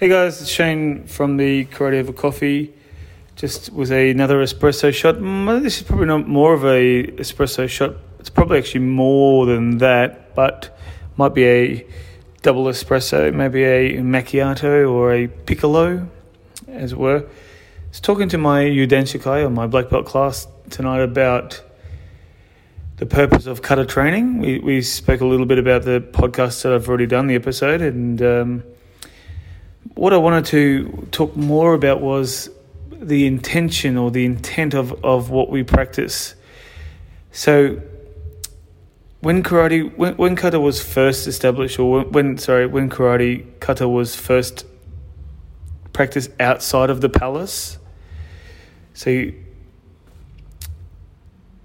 Hey guys, it's Shane from the Karate Over Coffee. Just was another espresso shot. Mm, This is probably not more of a espresso shot. It's probably actually more than that, but might be a double espresso, maybe a macchiato or a piccolo, as it were. I was talking to my Yudanshakai or my black belt class tonight about the purpose of kata training. We we spoke a little bit about the podcast that I've already done, the episode, and um, what I wanted to talk more about was the intention or the intent of, of what we practice. So, when karate, when, when kata was first established, or when, when sorry, when karate kata was first practiced outside of the palace, so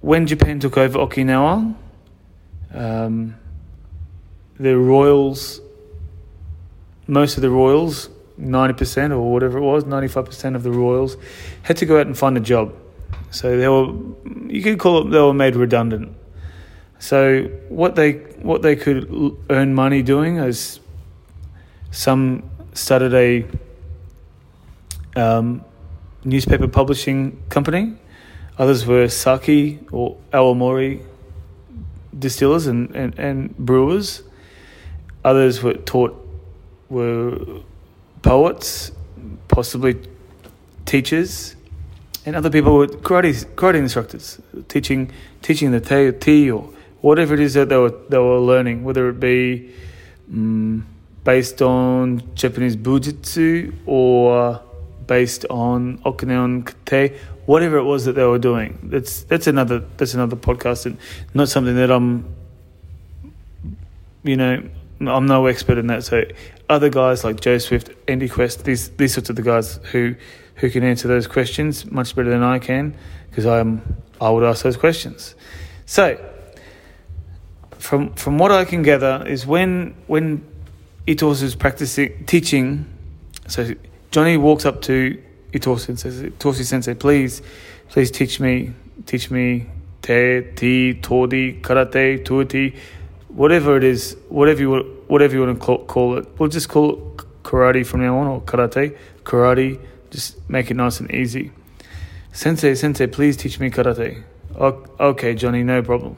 when Japan took over Okinawa, um, the royals, most of the royals, 90% or whatever it was, 95% of the royals, had to go out and find a job. So they were, you could call it, they were made redundant. So what they what they could earn money doing is some started a um, newspaper publishing company. Others were sake or awamori distillers and, and, and brewers. Others were taught were poets, possibly teachers, and other people were karate karate instructors, teaching teaching the te tea or whatever it is that they were they were learning, whether it be um, based on Japanese bujutsu or based on Okinawan kate, whatever it was that they were doing. That's that's another that's another podcast and not something that I'm you know I'm no expert in that. So other guys like Joe Swift, Andy Quast, these these sorts of the guys who who can answer those questions much better than I can because I'm I would ask those questions. So from from what I can gather is when when Itosu is practicing teaching, so Johnny walks up to Itoshi and says, "Itoshi Sensei, please, please teach me, teach me te, ti, tori, karate, tuati, whatever it is, whatever you whatever you want to call, it. We'll just call it karate from now on, or karate, karate. Just make it nice and easy. Sensei, sensei, please teach me karate. Okay, Johnny, no problem.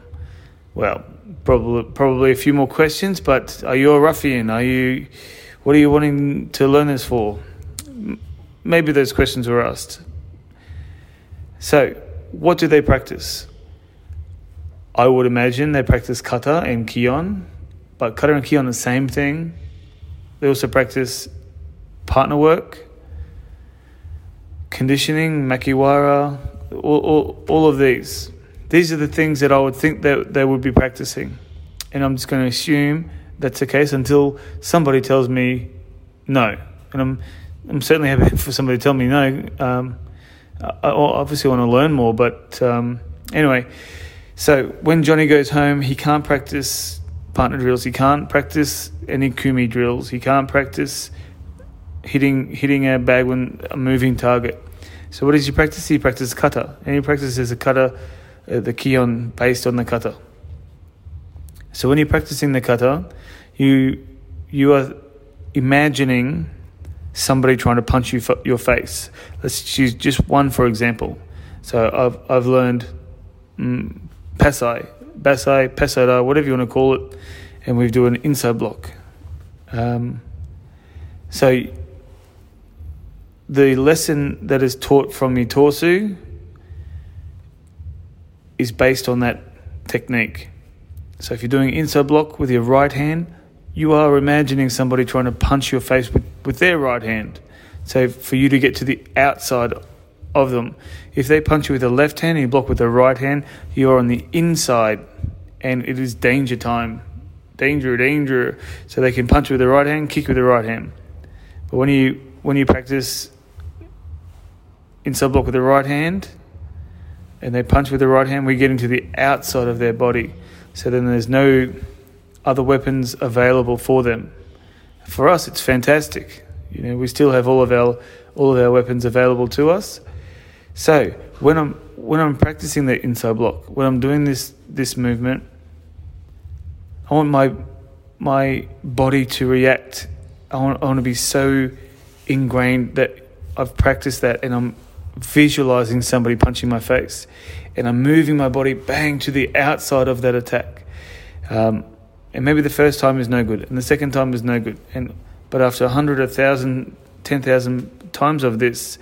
Well, probably probably a few more questions, but are you a ruffian? Are you? What are you wanting to learn this for? Maybe those questions were asked. So, what do they practice? I would imagine they practice kata and kihon, but kata and kihon the same thing. They also practice partner work, conditioning, makiwara, all, all, all of these. These are the things that I would think that they would be practicing. And I'm just going to assume that's the case until somebody tells me no. And I'm, I'm certainly happy for somebody to tell me no. Um, I I obviously want to learn more, but um, anyway. So when Johnny goes home, he can't practice partner drills. He can't practice any kumi drills. He can't practice hitting hitting a bag when a moving target. So what does he practice? He practices kata, and he practices a kata, uh, the kihon based on the kata. So when you're practicing the kata, you you are imagining somebody trying to punch you your face. Let's choose just one for example. So I've I've learned mm, pasai, basai, pesada, whatever you want to call it, and we do an inside block. Um, so the lesson that is taught from Itosu is based on that technique. So if you're doing inside block with your right hand, you are imagining somebody trying to punch your face with, with their right hand. So for you to get to the outside of them, if they punch you with the left hand and you block with the right hand, you're on the inside and it is danger time. Danger, danger. So they can punch you with the right hand, kick with the right hand. But when you when you practice inside block with the right hand and they punch with the right hand, we get into the outside of their body. So then there's no other weapons available for them. For us, it's fantastic. You know, we still have all of our all of our weapons available to us. So when I'm when I'm practicing the inside block, when I'm doing this this movement, I want my my body to react. I want, I want to be so ingrained that I've practiced that and I'm visualizing somebody punching my face and I'm moving my body bang to the outside of that attack. Um, and maybe the first time is no good and the second time is no good. And but after a hundred, a thousand, ten thousand times of this,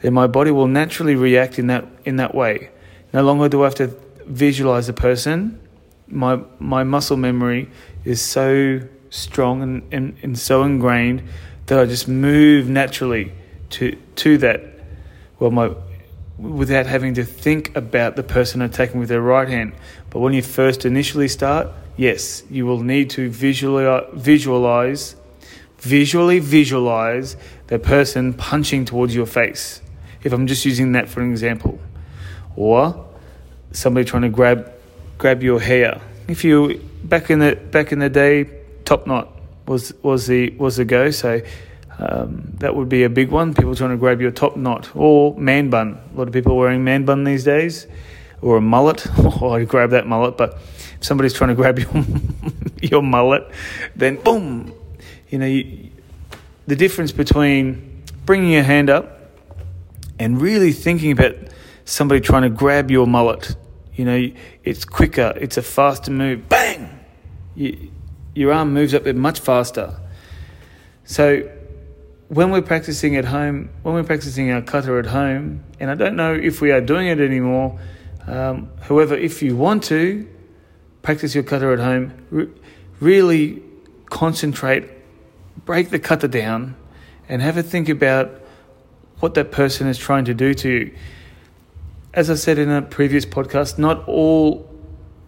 then my body will naturally react in that in that way. No longer do I have to visualize a person. My my muscle memory is so strong and, and, and so ingrained that I just move naturally to to that. Well, my without having to think about the person attacking with their right hand. But when you first initially start, yes, you will need to visualize, visualize, visually visualize the person punching towards your face. If I'm just using that for an example, or somebody trying to grab grab your hair. If you back in the back in the day, top knot was was the was the go. So um, that would be a big one. People trying to grab your top knot or man bun. A lot of people wearing man bun these days, or a mullet. Oh, I grab that mullet. But if somebody's trying to grab your your mullet, then boom. You know, you, the difference between bringing your hand up and really thinking about somebody trying to grab your mullet. You know, it's quicker. It's a faster move. Bang. You, your arm moves up there much faster. So when we're practicing at home, when we're practicing our kata at home, and I don't know if we are doing it anymore. Um, however, if you want to practice your kata at home, re- really concentrate, break the kata down, and have a think about what that person is trying to do to you. As I said in a previous podcast, not all,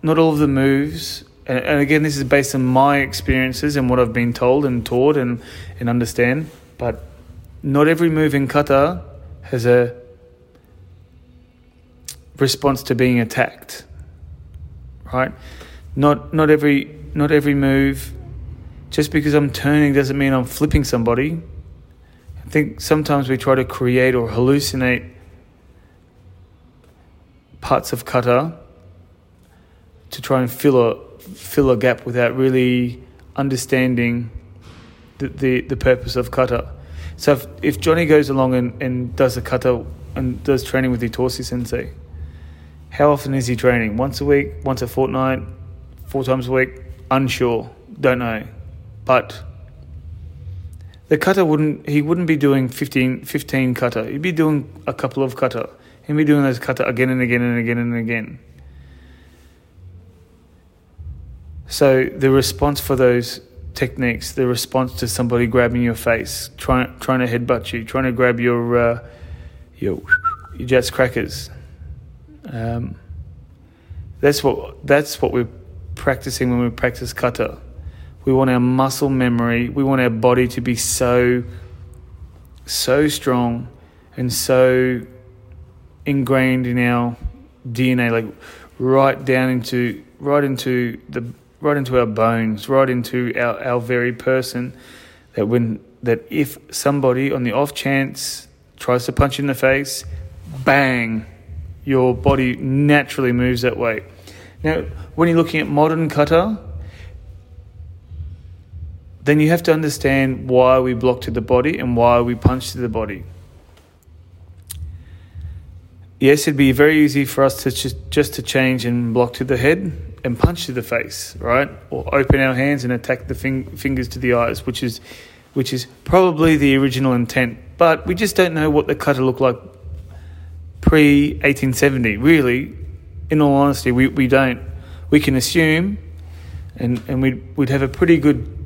not all of the moves and, again, this is based on my experiences and what I've been told and taught and, and understand. But not every move in kata has a response to being attacked. Right? Not not every not every move just because I'm turning doesn't mean I'm flipping somebody. I think sometimes we try to create or hallucinate parts of kata to try and fill a fill a gap without really understanding the, the, the purpose of kata. So if, if Johnny goes along and, and does a kata and does training with Itoshi Sensei, how often is he training? Once a week, once a fortnight, four times a week? Unsure, don't know. But the kata wouldn't, he wouldn't be doing 15, 15 kata. He'd be doing a couple of kata. He'd be doing those kata again and again and again and again. So the response for those techniques, the response to somebody grabbing your face, trying trying to headbutt you, trying to grab your uh, your your Jatz crackers. Um, that's what that's what we're practicing when we practice kata. We want our muscle memory. We want our body to be so so strong and so ingrained in our DNA, like right down into right into the right into our bones, right into our, our very person. That when that if somebody on the off chance tries to punch you in the face, bang, your body naturally moves that way. Now, when you're looking at modern kata, then you have to understand why we block to the body and why we punch to the body. Yes, it'd be very easy for us to just, just to change and block to the head, and punch to the face, right? Or open our hands and attack the fing- fingers to the eyes, which is which is probably the original intent. But we just don't know what the kata looked like pre 1870. Really, in all honesty, we, we don't. We can assume, and, and we'd, we'd have a pretty good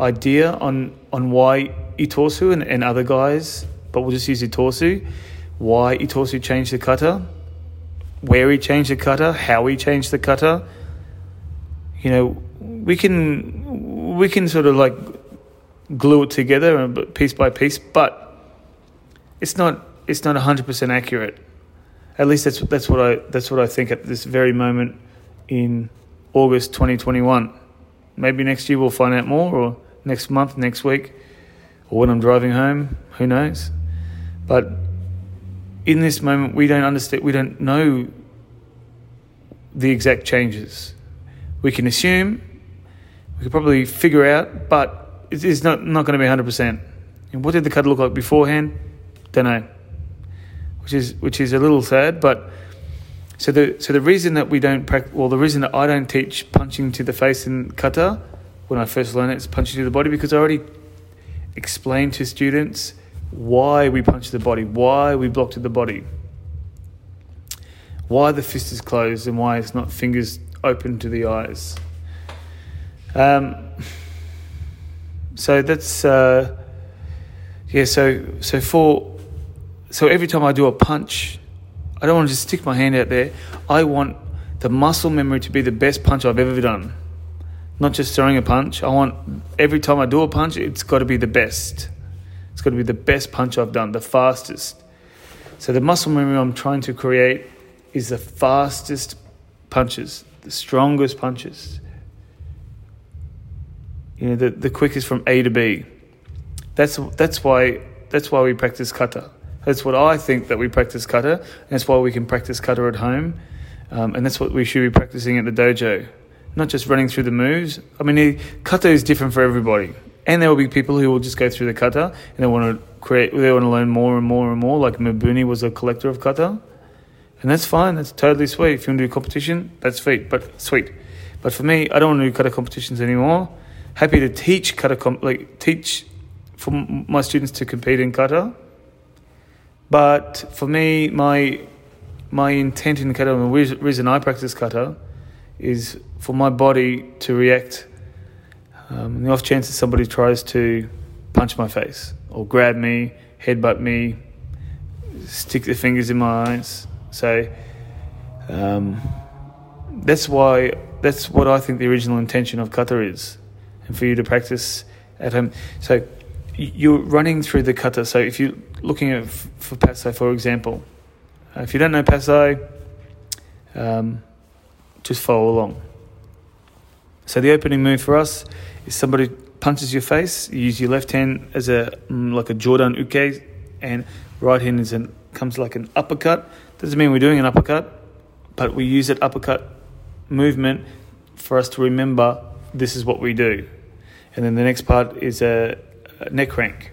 idea on, on why Itosu and, and other guys, but we'll just use Itosu, why Itosu changed the kata where he changed the kata, how he changed the kata. You know, we can we can sort of like glue it together uh, piece by piece, but it's not it's not hundred percent accurate. At least that's that's what I that's what I think at this very moment in August 2021. Maybe next year we'll find out more, or next month, next week, or when I'm driving home. Who knows? But in this moment, we don't understand, we don't know the exact changes. We can assume, we could probably figure out, but it is not, not going to be 100%. And what did the kata look like beforehand? Don't know. Which is which is a little sad, but so the so the reason that we don't practice, well, the reason that I don't teach punching to the face in kata when I first learned it, it is punching to the body because I already explained to students why we punch the body, why we block to the body, why the fist is closed, and why it's not fingers open to the eyes. Um, so that's uh, yeah. So so for so every time I do a punch, I don't want to just stick my hand out there. I want the muscle memory to be the best punch I've ever done. Not just throwing a punch. I want every time I do a punch, it's got to be the best. It's got to be the best punch I've done, the fastest. So the muscle memory I'm trying to create is the fastest punches, the strongest punches. You know, the, the quickest from A to B. That's that's why that's why we practice kata. That's what I think that we practice kata, and that's why we can practice kata at home, um, and that's what we should be practicing at the dojo. Not just running through the moves. I mean, kata is different for everybody. And there will be people who will just go through the kata and they want to create, they want to learn more and more and more. Like Mabuni was a collector of kata, and that's fine. That's totally sweet. If you want to do competition, that's sweet. But sweet. But for me, I don't want to do kata competitions anymore. Happy to teach kata, comp- like teach for my students to compete in kata. But for me, my my intent in kata, and the reason I practice kata, is for my body to react um, the off chance that somebody tries to punch my face or grab me, headbutt me, stick their fingers in my eyes. So um, that's why that's what I think the original intention of kata is, and for you to practice at home. So you're running through the kata. So if you're looking at for Pasai, for example, uh, if you don't know Pasai, um, just follow along. So the opening move for us is somebody punches your face, you use your left hand as a mm, like a jodan uke, and right hand is an comes like an uppercut. Doesn't mean we're doing an uppercut, but we use that uppercut movement for us to remember this is what we do. And then the next part is a, a neck crank.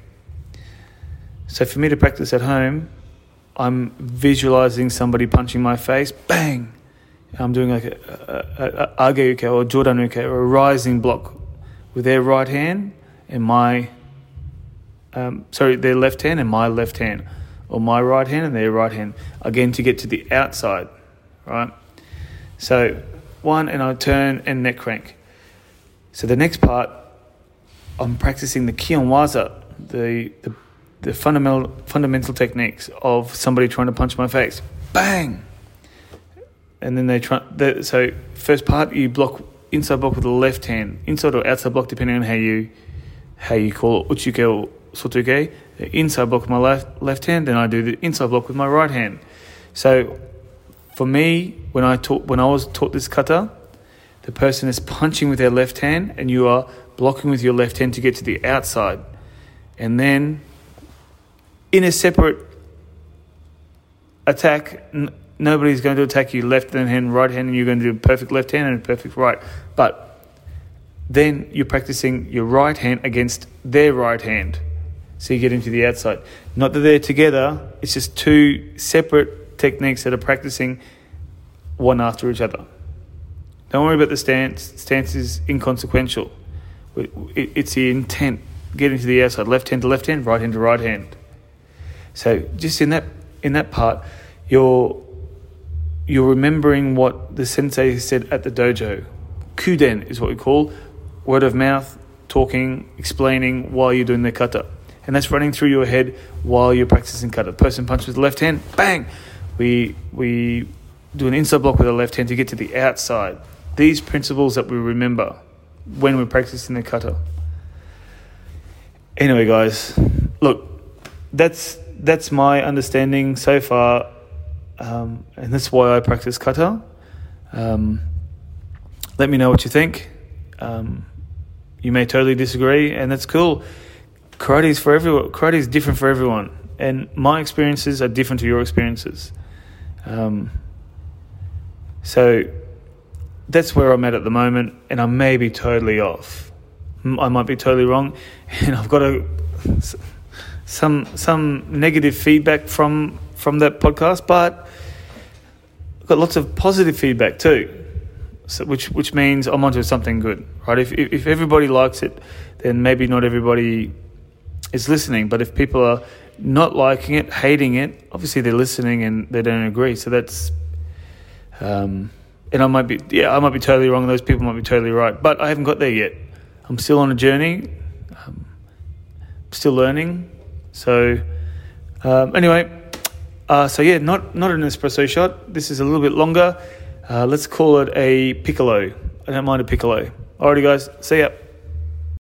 So for me to practice at home, I'm visualizing somebody punching my face, bang. I'm doing like a, a, a, a age uke or jodan uke or a rising block with their right hand and my, um, sorry, their left hand and my left hand, or my right hand and their right hand, again to get to the outside, right? So one, and I turn and neck crank. So the next part, I'm practicing the kihon waza, the, the, the fundamental, fundamental techniques of somebody trying to punch my face. Bang! And then they try, so first part, you block inside block with the left hand, inside or outside block depending on how you how you call it, uchi uke or soto uke. Inside block with my left left hand, then I do the inside block with my right hand. So for me, when I taught when I was taught this kata, the person is punching with their left hand and you are blocking with your left hand to get to the outside. And then in a separate attack, nobody's going to attack you left hand, right hand, and you're going to do perfect left hand and perfect right. But then you're practicing your right hand against their right hand. So you get into the outside. Not that they're together, it's just two separate techniques that are practicing one after each other. Don't worry about the stance. Stance is inconsequential. It's the intent. Get into the outside, left hand to left hand, right hand to right hand. So just in that in that part, you're you're remembering what the sensei said at the dojo. Kuden is what we call word of mouth, talking, explaining while you're doing the kata. And that's running through your head while you're practicing kata. Person punches with the left hand, bang! We, we do an inside block with the left hand to get to the outside. These principles that we remember when we're practicing the kata. Anyway, guys, look, that's that's my understanding so far um, and that's why I practice kata. Um, let me know what you think. Um, you may totally disagree, and that's cool. Karate is for everyone. Karate is different for everyone, and my experiences are different to your experiences. Um, so that's where I'm at at the moment, and I may be totally off. I might be totally wrong, and I've got to some some negative feedback from from that podcast, but I've got lots of positive feedback too. So which which means I'm onto something good, right? If if everybody likes it, then maybe not everybody is listening. But if people are not liking it, hating it, obviously they're listening and they don't agree. So that's, um, and I might be, yeah, I might be totally wrong. Those people might be totally right, but I haven't got there yet. I'm still on a journey. Um, still learning. So um, anyway, uh, so yeah, not not an espresso shot. This is a little bit longer. Uh, let's call it a piccolo. I don't mind a piccolo. Alrighty, guys. See ya.